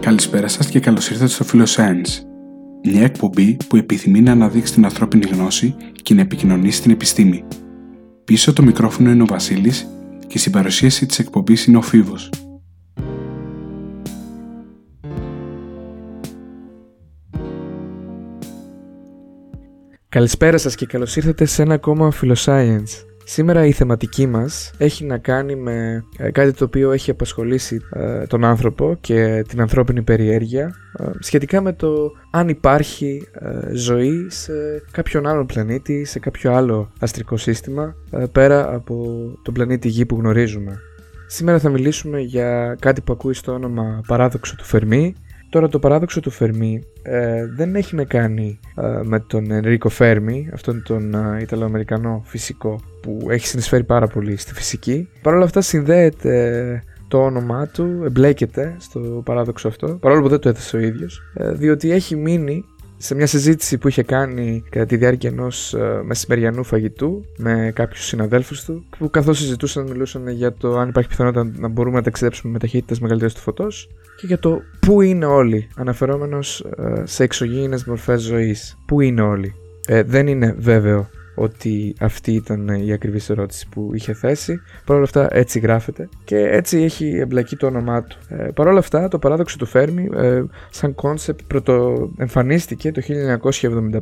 Καλησπέρα σας και καλώς ήρθατε στο Science, μια εκπομπή που επιθυμεί να αναδείξει την ανθρώπινη γνώση και να επικοινωνήσει την επιστήμη. Πίσω το μικρόφωνο είναι ο Βασίλης και στην παρουσίαση της εκπομπής είναι ο Φίβος. Καλησπέρα σας και καλώς ήρθατε σε ένα ακόμα Philoscience. Σήμερα η θεματική μας έχει να κάνει με ε, κάτι το οποίο έχει απασχολήσει ε, τον άνθρωπο και την ανθρώπινη περιέργεια ε, σχετικά με το αν υπάρχει ζωή σε κάποιον άλλο πλανήτη, σε κάποιο άλλο αστρικό σύστημα πέρα από τον πλανήτη Γη που γνωρίζουμε. Σήμερα θα μιλήσουμε για κάτι που ακούει στο όνομα παράδοξο του Φερμή Τώρα το παράδοξο του Φερμή ε, δεν έχει να κάνει ε, με τον Ενρίκο Φέρμι, αυτόν τον ε, Ιταλοαμερικανό φυσικό που έχει συνεισφέρει πάρα πολύ στη φυσική. Παρ' όλα αυτά συνδέεται το όνομά του, εμπλέκεται στο παράδοξο αυτό, παρόλο που δεν το έθεσε ο ίδιος, ε, διότι έχει μείνει σε μια συζήτηση που είχε κάνει κατά τη διάρκεια ενός uh, μεσημεριανού φαγητού με κάποιους συναδέλφους του, που καθώς συζητούσαν, μιλούσαν για το αν υπάρχει πιθανότητα να μπορούμε να ταξιδέψουμε με ταχύτητες μεγαλύτερες του φωτός και για το πού είναι όλοι, αναφερόμενος uh, σε εξωγήινες μορφές ζωής. Πού είναι όλοι. Ε, δεν είναι βέβαιο ότι αυτή ήταν η ακριβής ερώτηση που είχε θέσει. Παρ' όλα αυτά έτσι γράφεται και έτσι έχει εμπλακεί το όνομά του. Ε, Παρ' όλα αυτά το παράδοξο του Φέρμι ε, σαν κόνσεπτ πρωτοεμφανίστηκε το 1975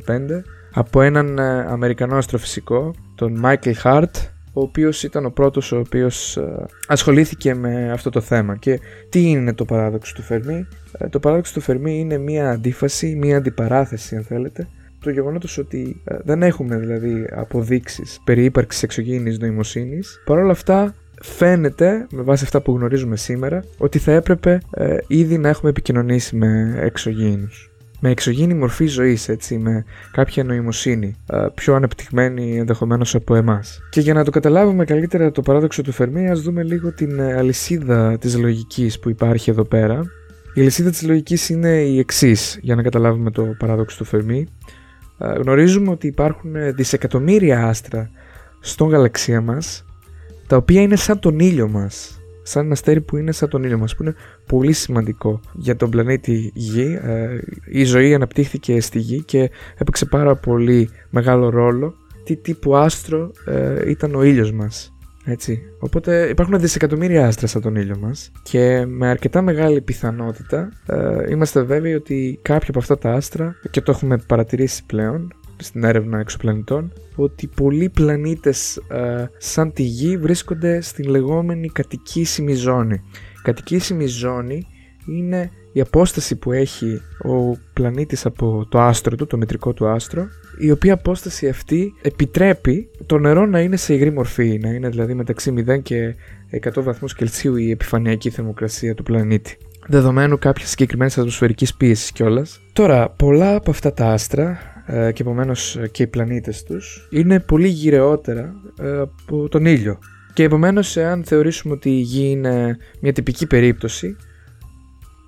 από έναν ε, Αμερικανό αστροφυσικό, τον Μάικλ Χάρτ, ο οποίος ήταν ο πρώτος ο οποίος ε, ασχολήθηκε με αυτό το θέμα. Και τι είναι το παράδοξο του Φερμί; Ε, το παράδοξο του Φερμί είναι μία αντίφαση, μία αντιπαράθεση αν θέλετε, το γεγονότος ότι ε, δεν έχουμε δηλαδή αποδείξεις περί ύπαρξης εξωγήινης νοημοσύνης, παρόλα αυτά φαίνεται, με βάση αυτά που γνωρίζουμε σήμερα, ότι θα έπρεπε ε, ήδη να έχουμε επικοινωνήσει με εξωγήινους. Με εξωγήινη μορφή ζωής, έτσι, με κάποια νοημοσύνη, ε, πιο ανεπτυγμένη ενδεχομένως από εμάς. Και για να το καταλάβουμε καλύτερα το παράδοξο του Φερμή, ας δούμε λίγο την αλυσίδα της λογικής που υπάρχει εδώ πέρα. Η αλυσίδα της λογικής είναι η εξής για να καταλάβουμε το παράδοξο του Φερμή. Ε, γνωρίζουμε ότι υπάρχουν δισεκατομμύρια άστρα στον γαλαξία μας τα οποία είναι σαν τον ήλιο μας σαν ένα αστέρι που είναι σαν τον ήλιο μας που είναι πολύ σημαντικό για τον πλανήτη Γη. Ε, η ζωή αναπτύχθηκε στη Γη και έπαιξε πάρα πολύ μεγάλο ρόλο. Τι τύπου άστρο ε, ήταν ο ήλιος μας έτσι. Οπότε υπάρχουν δισεκατομμύρια άστρα σαν τον ήλιο μας και με αρκετά μεγάλη πιθανότητα ε, είμαστε βέβαιοι ότι κάποια από αυτά τα άστρα και το έχουμε παρατηρήσει πλέον στην έρευνα εξωπλανητών ότι πολλοί πλανήτες ε, σαν τη Γη βρίσκονται στην λεγόμενη κατοικήσιμη ζώνη. κατοικήσιμη ζώνη είναι η απόσταση που έχει ο πλανήτης από το άστρο του, το μετρικό του άστρο, η οποία απόσταση αυτή επιτρέπει το νερό να είναι σε υγρή μορφή, να είναι δηλαδή μεταξύ 0 και 100 βαθμούς Κελσίου η επιφανειακή θερμοκρασία του πλανήτη. Δεδομένου κάποιας συγκεκριμένης ατμοσφαιρικής πίεσης κιόλας. Τώρα, πολλά από αυτά τα άστρα ε, και επομένως και οι πλανήτες τους είναι πολύ γυρεότερα ε, από τον ήλιο. Και επομένως, εάν θεωρήσουμε ότι η Γη είναι μια τυπική περίπτωση,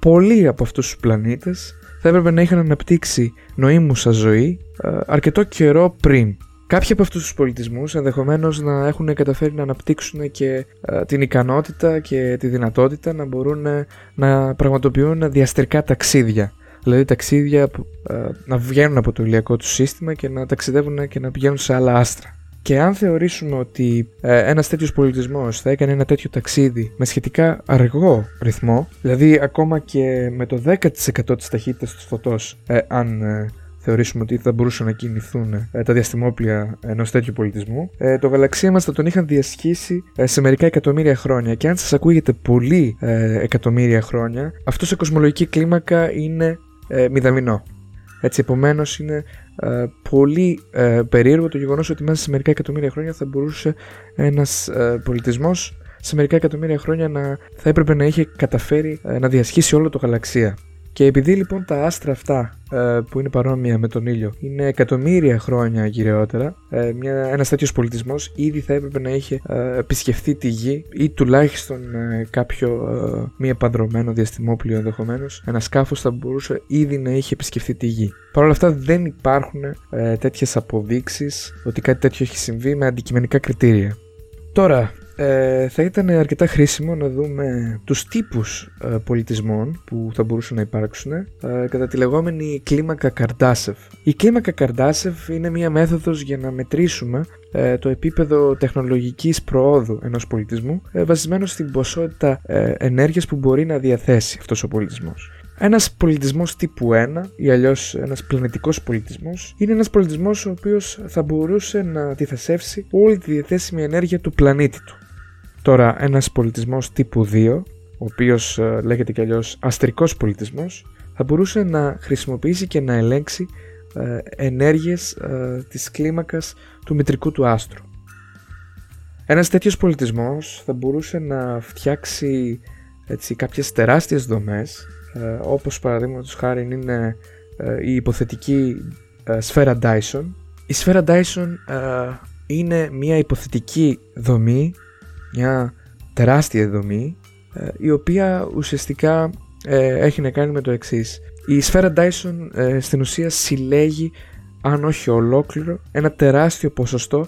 πολλοί από αυτούς τους πλανήτες θα έπρεπε να είχαν αναπτύξει νοήμουσα ζωή ε, αρκετό καιρό πριν. Κάποιοι από αυτούς τους πολιτισμούς ενδεχομένως να έχουν καταφέρει να αναπτύξουν και ε, την ικανότητα και τη δυνατότητα να μπορούν να πραγματοποιούν διαστρικά ταξίδια. Δηλαδή ταξίδια που ε, να βγαίνουν από το ηλιακό τους σύστημα και να ταξιδεύουν και να πηγαίνουν σε άλλα άστρα. Και αν θεωρήσουμε ότι ε, ένας τέτοιος πολιτισμός θα έκανε ένα τέτοιο ταξίδι με σχετικά αργό ρυθμό, δηλαδή ακόμα και με το 10% της ταχύτητας του φωτός, ε, αν ε, θεωρήσουμε ότι θα μπορούσαν να κινηθούν ε, τα διαστημόπλια ενός τέτοιου πολιτισμού, ε, το γαλαξία μας θα τον είχαν διασχίσει ε, σε μερικά εκατομμύρια χρόνια. Και αν σας ακούγεται πολύ εκατομμύρια χρόνια, αυτό σε κοσμολογική κλίμακα είναι μηδαμινό. Έτσι, επομένως είναι ε, πολύ ε, περίεργο το γεγονός ότι μέσα σε μερικά εκατομμύρια χρόνια θα μπορούσε ένας ε, πολιτισμός σε μερικά εκατομμύρια χρόνια να, θα έπρεπε να είχε καταφέρει ε, να διασχίσει όλο το γαλαξία. Και επειδή λοιπόν τα άστρα αυτά ε, που είναι παρόμοια με τον ήλιο είναι εκατομμύρια χρόνια γυρεότερα, ε, μια, ένας τέτοιος πολιτισμός ήδη θα έπρεπε να είχε ε, επισκεφθεί τη γη ή τουλάχιστον ε, κάποιο μη επανδρομένο διαστημόπλιο ενδεχομένως. Ένα σκάφος θα μπορούσε ήδη να είχε επισκεφθεί τη γη. Παρ' όλα αυτά δεν υπάρχουν ε, τέτοιες αποδείξεις ότι κάτι τέτοιο έχει συμβεί με αντικειμενικά κριτήρια. Τώρα, ε, θα ήταν αρκετά χρήσιμο να δούμε τους τύπους ε, πολιτισμών που θα μπορούσαν να υπάρξουν ε, κατά τη λεγόμενη κλίμακα Καρντάσεφ. Η κλίμακα Καρντάσεφ είναι μια μέθοδος για να μετρήσουμε ε, το επίπεδο τεχνολογικής προόδου ενός πολιτισμού βασισμένο στην ποσότητα ενέργειας που μπορεί να διαθέσει αυτός ο πολιτισμός. Ένας πολιτισμός τύπου 1 ή αλλιώς ένας πλανητικός πολιτισμός είναι ένας πολιτισμός ο οποίος θα μπορούσε να αντιθεσεύσει όλη τη διαθέσιμη ενέργεια του πλανήτη του. Τώρα ένας πολιτισμός τύπου 2, ο οποίος ε, λέγεται κι αλλιώς αστρικός πολιτισμός, θα μπορούσε να χρησιμοποιήσει και να ελέγξει ε, ενέργειες ε, της κλίμακας του μητρικού του άστρου. Ένας τέτοιος πολιτισμός θα μπορούσε να φτιάξει έτσι, κάποιες τεράστιες δομές ε, όπως παραδείγματος χάρη είναι ε, η υποθετική ε, σφαίρα Dyson. Η σφαίρα Dyson είναι μια υποθετική δομή, μια τεράστια δομή, η οποία ουσιαστικά έχει να κάνει με το εξής. Η σφαίρα Dyson στην ουσία συλλέγει, αν όχι ολόκληρο, ένα τεράστιο ποσοστό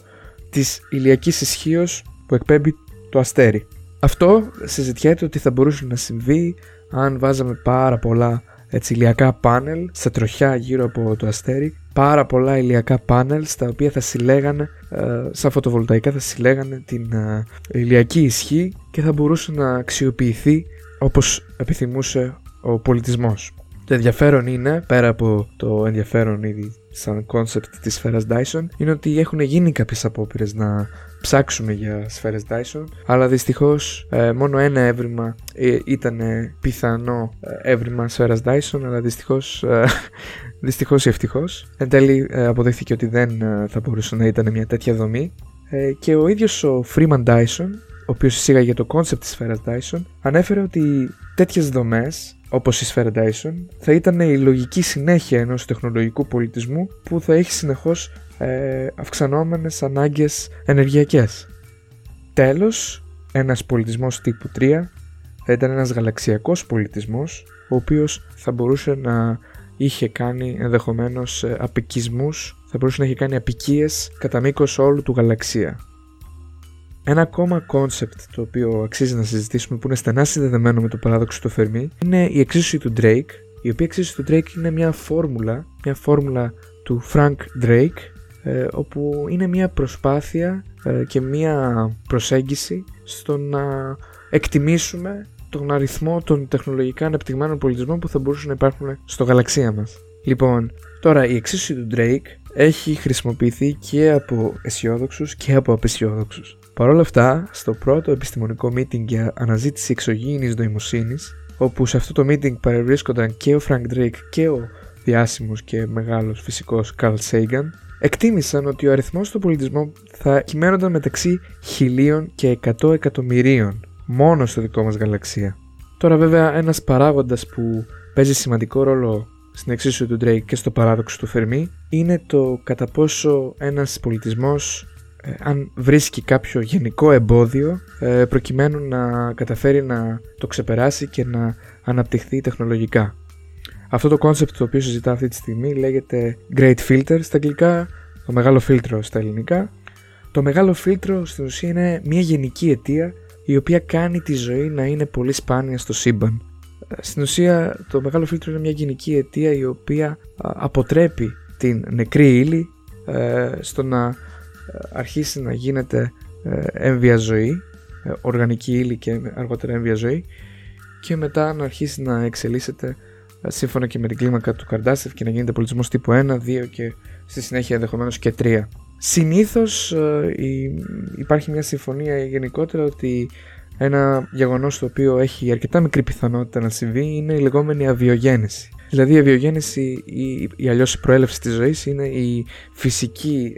της ηλιακής ισχύως που εκπέμπει το αστέρι. Αυτό συζητιέται ότι θα μπορούσε να συμβεί αν βάζαμε πάρα πολλά έτσι, ηλιακά πάνελ σε τροχιά γύρω από το αστέρι, πάρα πολλά ηλιακά πάνελ στα οποία θα συλλέγανε, ε, σαν φωτοβολταϊκά θα συλλέγανε την ε, ηλιακή ισχύ και θα μπορούσε να αξιοποιηθεί όπως επιθυμούσε ο πολιτισμός. Το ενδιαφέρον είναι, πέρα από το ενδιαφέρον ήδη σαν concept της σφαίρας Dyson, είναι ότι έχουν γίνει κάποιες απόπειρες να ψάξουμε για σφαίρες Dyson, αλλά δυστυχώς ε, μόνο ένα έβριμα ε, ήταν πιθανό ε, έβριμα σφαίρας Dyson, αλλά δυστυχώς, ε, δυστυχώς ή ευτυχώς. Εν τέλει αποδείχθηκε ότι δεν θα μπορούσε να ήταν μια τέτοια δομή και ο ίδιος ο Freeman Dyson, ο οποίος εισήγαγε το concept της σφαίρας Dyson, ανέφερε ότι τέτοιες δομές όπως η σφαίρα Dyson, θα ήταν η λογική συνέχεια ενός τεχνολογικού πολιτισμού που θα έχει συνεχώς ε, αυξανόμενες ανάγκες ενεργειακές. Τέλος, ένας πολιτισμός τύπου 3 θα ήταν ένας γαλαξιακός πολιτισμός, ο οποίος θα μπορούσε να είχε κάνει ενδεχομένως ε, απικισμούς, θα μπορούσε να έχει κάνει απικίες κατά μήκος όλου του γαλαξία. Ένα ακόμα κόνσεπτ το οποίο αξίζει να συζητήσουμε που είναι στενά συνδεδεμένο με το παράδοξο του Fermi είναι η εξίσωση του Drake, η οποία εξίσωση του Drake είναι μια φόρμουλα, μια φόρμουλα του Frank Drake, ε, όπου είναι μια προσπάθεια ε, και μια προσέγγιση στο να εκτιμήσουμε τον αριθμό των τεχνολογικά ανεπτυγμένων πολιτισμών που θα μπορούσαν να υπάρχουν στο γαλαξία μας. Λοιπόν, τώρα η εξίσωση του Drake έχει χρησιμοποιηθεί και από αισιόδοξους και από απεσιόδοξους. Παρ' όλα αυτά, στο πρώτο επιστημονικό meeting για αναζήτηση εξωγήινης νοημοσύνης, όπου σε αυτό το meeting παρευρίσκονταν και ο Frank Drake και ο διάσημος και μεγάλος φυσικός Carl Sagan, εκτίμησαν ότι ο αριθμός των πολιτισμών θα κυμαίνονταν μεταξύ χιλίων και εκατό εκατομμυρίων μόνο στο δικό μας γαλαξία. Τώρα βέβαια ένας παράγοντας που παίζει σημαντικό ρόλο στην εξίσωση του Drake και στο παράδοξο του Fermi είναι το κατά πόσο ένας πολιτισμός ε, αν βρίσκει κάποιο γενικό εμπόδιο ε, προκειμένου να καταφέρει να το ξεπεράσει και να αναπτυχθεί τεχνολογικά. Αυτό το concept το οποίο συζητά αυτή τη στιγμή λέγεται Great Filter στα αγγλικά, το μεγάλο φίλτρο στα ελληνικά. Το μεγάλο φίλτρο στην ουσία είναι μια γενική αιτία η οποία κάνει τη ζωή να είναι πολύ σπάνια στο σύμπαν. Ε, στην ουσία το μεγάλο φίλτρο είναι μια γενική αιτία η οποία αποτρέπει την νεκρή ύλη στο να αρχίσει να γίνεται ε, έμβια ζωή, ε, οργανική ύλη και αργότερα έμβια ζωή και μετά να αρχίσει να εξελίσσεται ε, σύμφωνα και με την κλίμακα του Καρντάσεφ και να γίνεται πολιτισμός τύπου 1, 2 και στη συνέχεια ενδεχομένως και 3. Συνήθως υπάρχει μια συμφωνία γενικότερα ότι ένα γεγονός το οποίο έχει αρκετά μικρή πιθανότητα να συμβεί είναι η λεγόμενη αβιογένεση. Δηλαδή η αβιογέννηση ή, ή αλλιώς η προέλευση της ζωής είναι η φυσική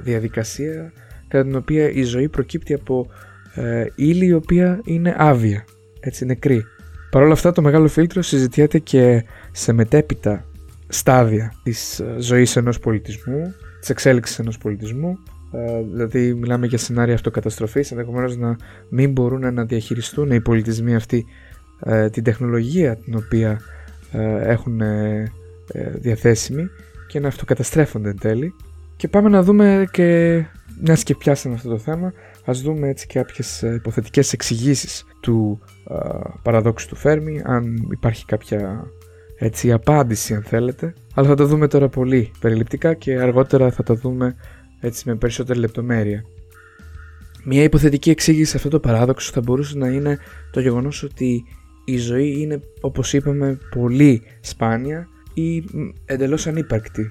διαδικασία κατά την οποία η ζωή προκύπτει από ε, ύλη η οποία είναι άβια, έτσι νεκρή. Παρ' όλα αυτά το μεγάλο φίλτρο συζητιέται και σε μετέπειτα στάδια της ε, ζωής ενός πολιτισμού, της εξέλιξης ενός πολιτισμού, ε, δηλαδή μιλάμε για σενάρια αυτοκαταστροφής, ενδεχομένως να μην μπορούν να διαχειριστούν οι πολιτισμοί αυτοί ε, την τεχνολογία την οποία ε, έχουν ε, ε, διαθέσιμοι και να αυτοκαταστρέφονται εν τέλει. Και πάμε να δούμε και, μια και πιάσαμε αυτό το θέμα, ας δούμε έτσι κάποιες υποθετικές εξηγήσεις του παραδόξου του Φέρμη, αν υπάρχει κάποια έτσι απάντηση αν θέλετε. Αλλά θα το δούμε τώρα πολύ περιληπτικά και αργότερα θα το δούμε έτσι με περισσότερη λεπτομέρεια. Μια υποθετική εξήγηση σε αυτό το παράδοξο θα μπορούσε να είναι το γεγονός ότι η ζωή είναι όπως είπαμε πολύ σπάνια ή εντελώς ανύπαρκτη.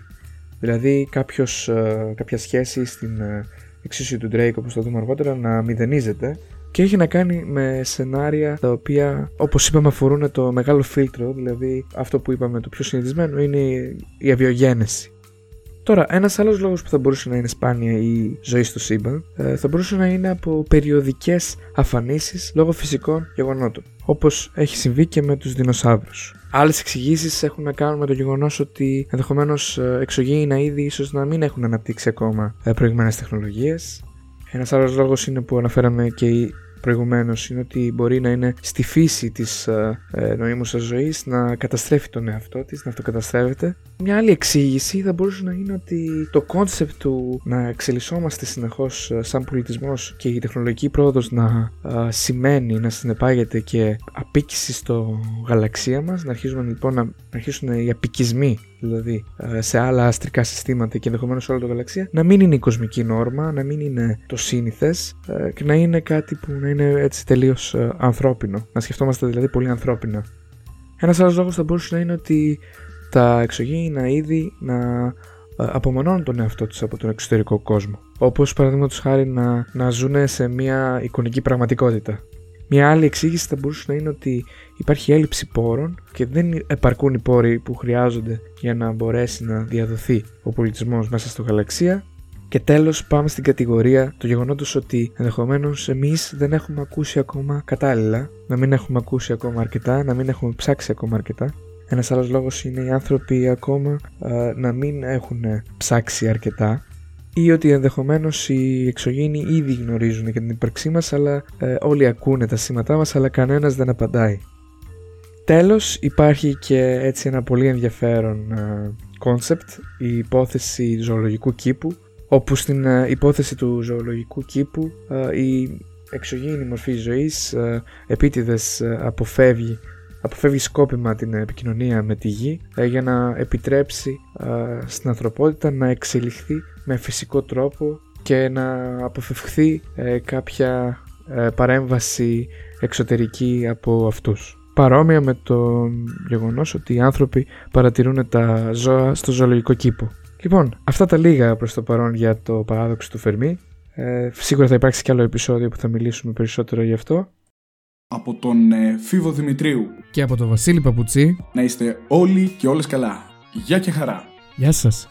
Δηλαδή κάποιος, ε, κάποια σχέση στην ε, εξίσου του Drake όπως θα δούμε αργότερα να μηδενίζεται και έχει να κάνει με σενάρια τα οποία όπως είπαμε αφορούν το μεγάλο φίλτρο δηλαδή αυτό που είπαμε το πιο συνηθισμένο είναι η αβιογένεση. Τώρα, ένας άλλος λόγος που θα μπορούσε να είναι σπάνια η ζωή στο σύμπαν ε, θα μπορούσε να είναι από περιοδικές αφανίσεις λόγω φυσικών γεγονότων, όπως έχει συμβεί και με τους δεινοσαύρους. Άλλες εξηγήσεις έχουν να κάνουν με το γεγονός ότι ενδεχομένως ε, εξωγήινα είδη ίσως να μην έχουν αναπτύξει ακόμα ε, προηγμένες τεχνολογίες. Ένας άλλος λόγος είναι που αναφέραμε και οι προηγουμένως είναι ότι μπορεί να είναι στη φύση της ε, ε νοήμουσας ζωής να καταστρέφει τον εαυτό της, να αυτοκαταστρέφεται. Μια άλλη εξήγηση θα μπορούσε να είναι ότι το κόνσεπτ του να εξελισσόμαστε συνεχώς ε, σαν πολιτισμός και η τεχνολογική πρόοδος να ε, σημαίνει, να συνεπάγεται και αποίκηση στο γαλαξία μας, να αρχίζουμε λοιπόν να, να αρχίσουν οι αποικισμοί δηλαδή ε, σε άλλα αστρικά συστήματα και ενδεχομένως σε όλη τη γαλαξία, να μην είναι η κοσμική νόρμα, να μην είναι το σύνηθες ε, και να είναι κάτι που να είναι έτσι τελείως ε, ανθρώπινο. Να σκεφτόμαστε δηλαδή πολύ ανθρώπινα. Ένας άλλος λόγος θα μπορούσε να είναι ότι τα εξωγήινα είδη να απομονώνουν τον εαυτό τους από τον εξωτερικό κόσμο. Όπως παραδείγματος χάρη να, να ζουν σε μια εικονική πραγματικότητα. Μια άλλη εξήγηση θα μπορούσε να είναι ότι υπάρχει έλλειψη πόρων και δεν επαρκούν οι πόροι που χρειάζονται για να μπορέσει να διαδοθεί ο πολιτισμός μέσα στο γαλαξία και τέλος πάμε στην κατηγορία του γεγονότος ότι ενδεχομένως εμείς δεν έχουμε ακούσει ακόμα κατάλληλα, να μην έχουμε ακούσει ακόμα αρκετά, να μην έχουμε ψάξει ακόμα αρκετά. Ένας άλλος λόγος είναι οι άνθρωποι ακόμα να μην έχουν ψάξει αρκετά ή ότι ενδεχομένως οι εξωγήινοι ήδη γνωρίζουν για την ύπαρξή μας, αλλά ε, όλοι ακούνε τα σήματά μας, αλλά κανένας δεν απαντάει. Τέλος υπάρχει και έτσι ένα πολύ ενδιαφέρον κόνσεπτ, η υπόθεση ζωολογικού κήπου, όπου στην ε, υπόθεση του ζωολογικού κήπου ε, η εξωγήινη μορφή ζωής επίτηδες αποφεύγει αποφεύγει σκόπιμα την επικοινωνία με τη γη για να επιτρέψει στην ανθρωπότητα να εξελιχθεί με φυσικό τρόπο και να αποφευχθεί ε, κάποια ε, παρέμβαση εξωτερική από αυτούς. Παρόμοια με το γεγονός ότι οι άνθρωποι παρατηρούν τα ζώα στο ζωολογικό κήπο. Λοιπόν, αυτά τα λίγα προς το παρόν για το παράδοξο του Φερμή. Ε, σίγουρα θα υπάρξει κι άλλο επεισόδιο που θα μιλήσουμε περισσότερο γι' αυτό. Από τον ε, Φίβο Δημητρίου και από τον Βασίλη Παπουτσί να είστε όλοι και όλες καλά. Γεια και χαρά. Γεια σας.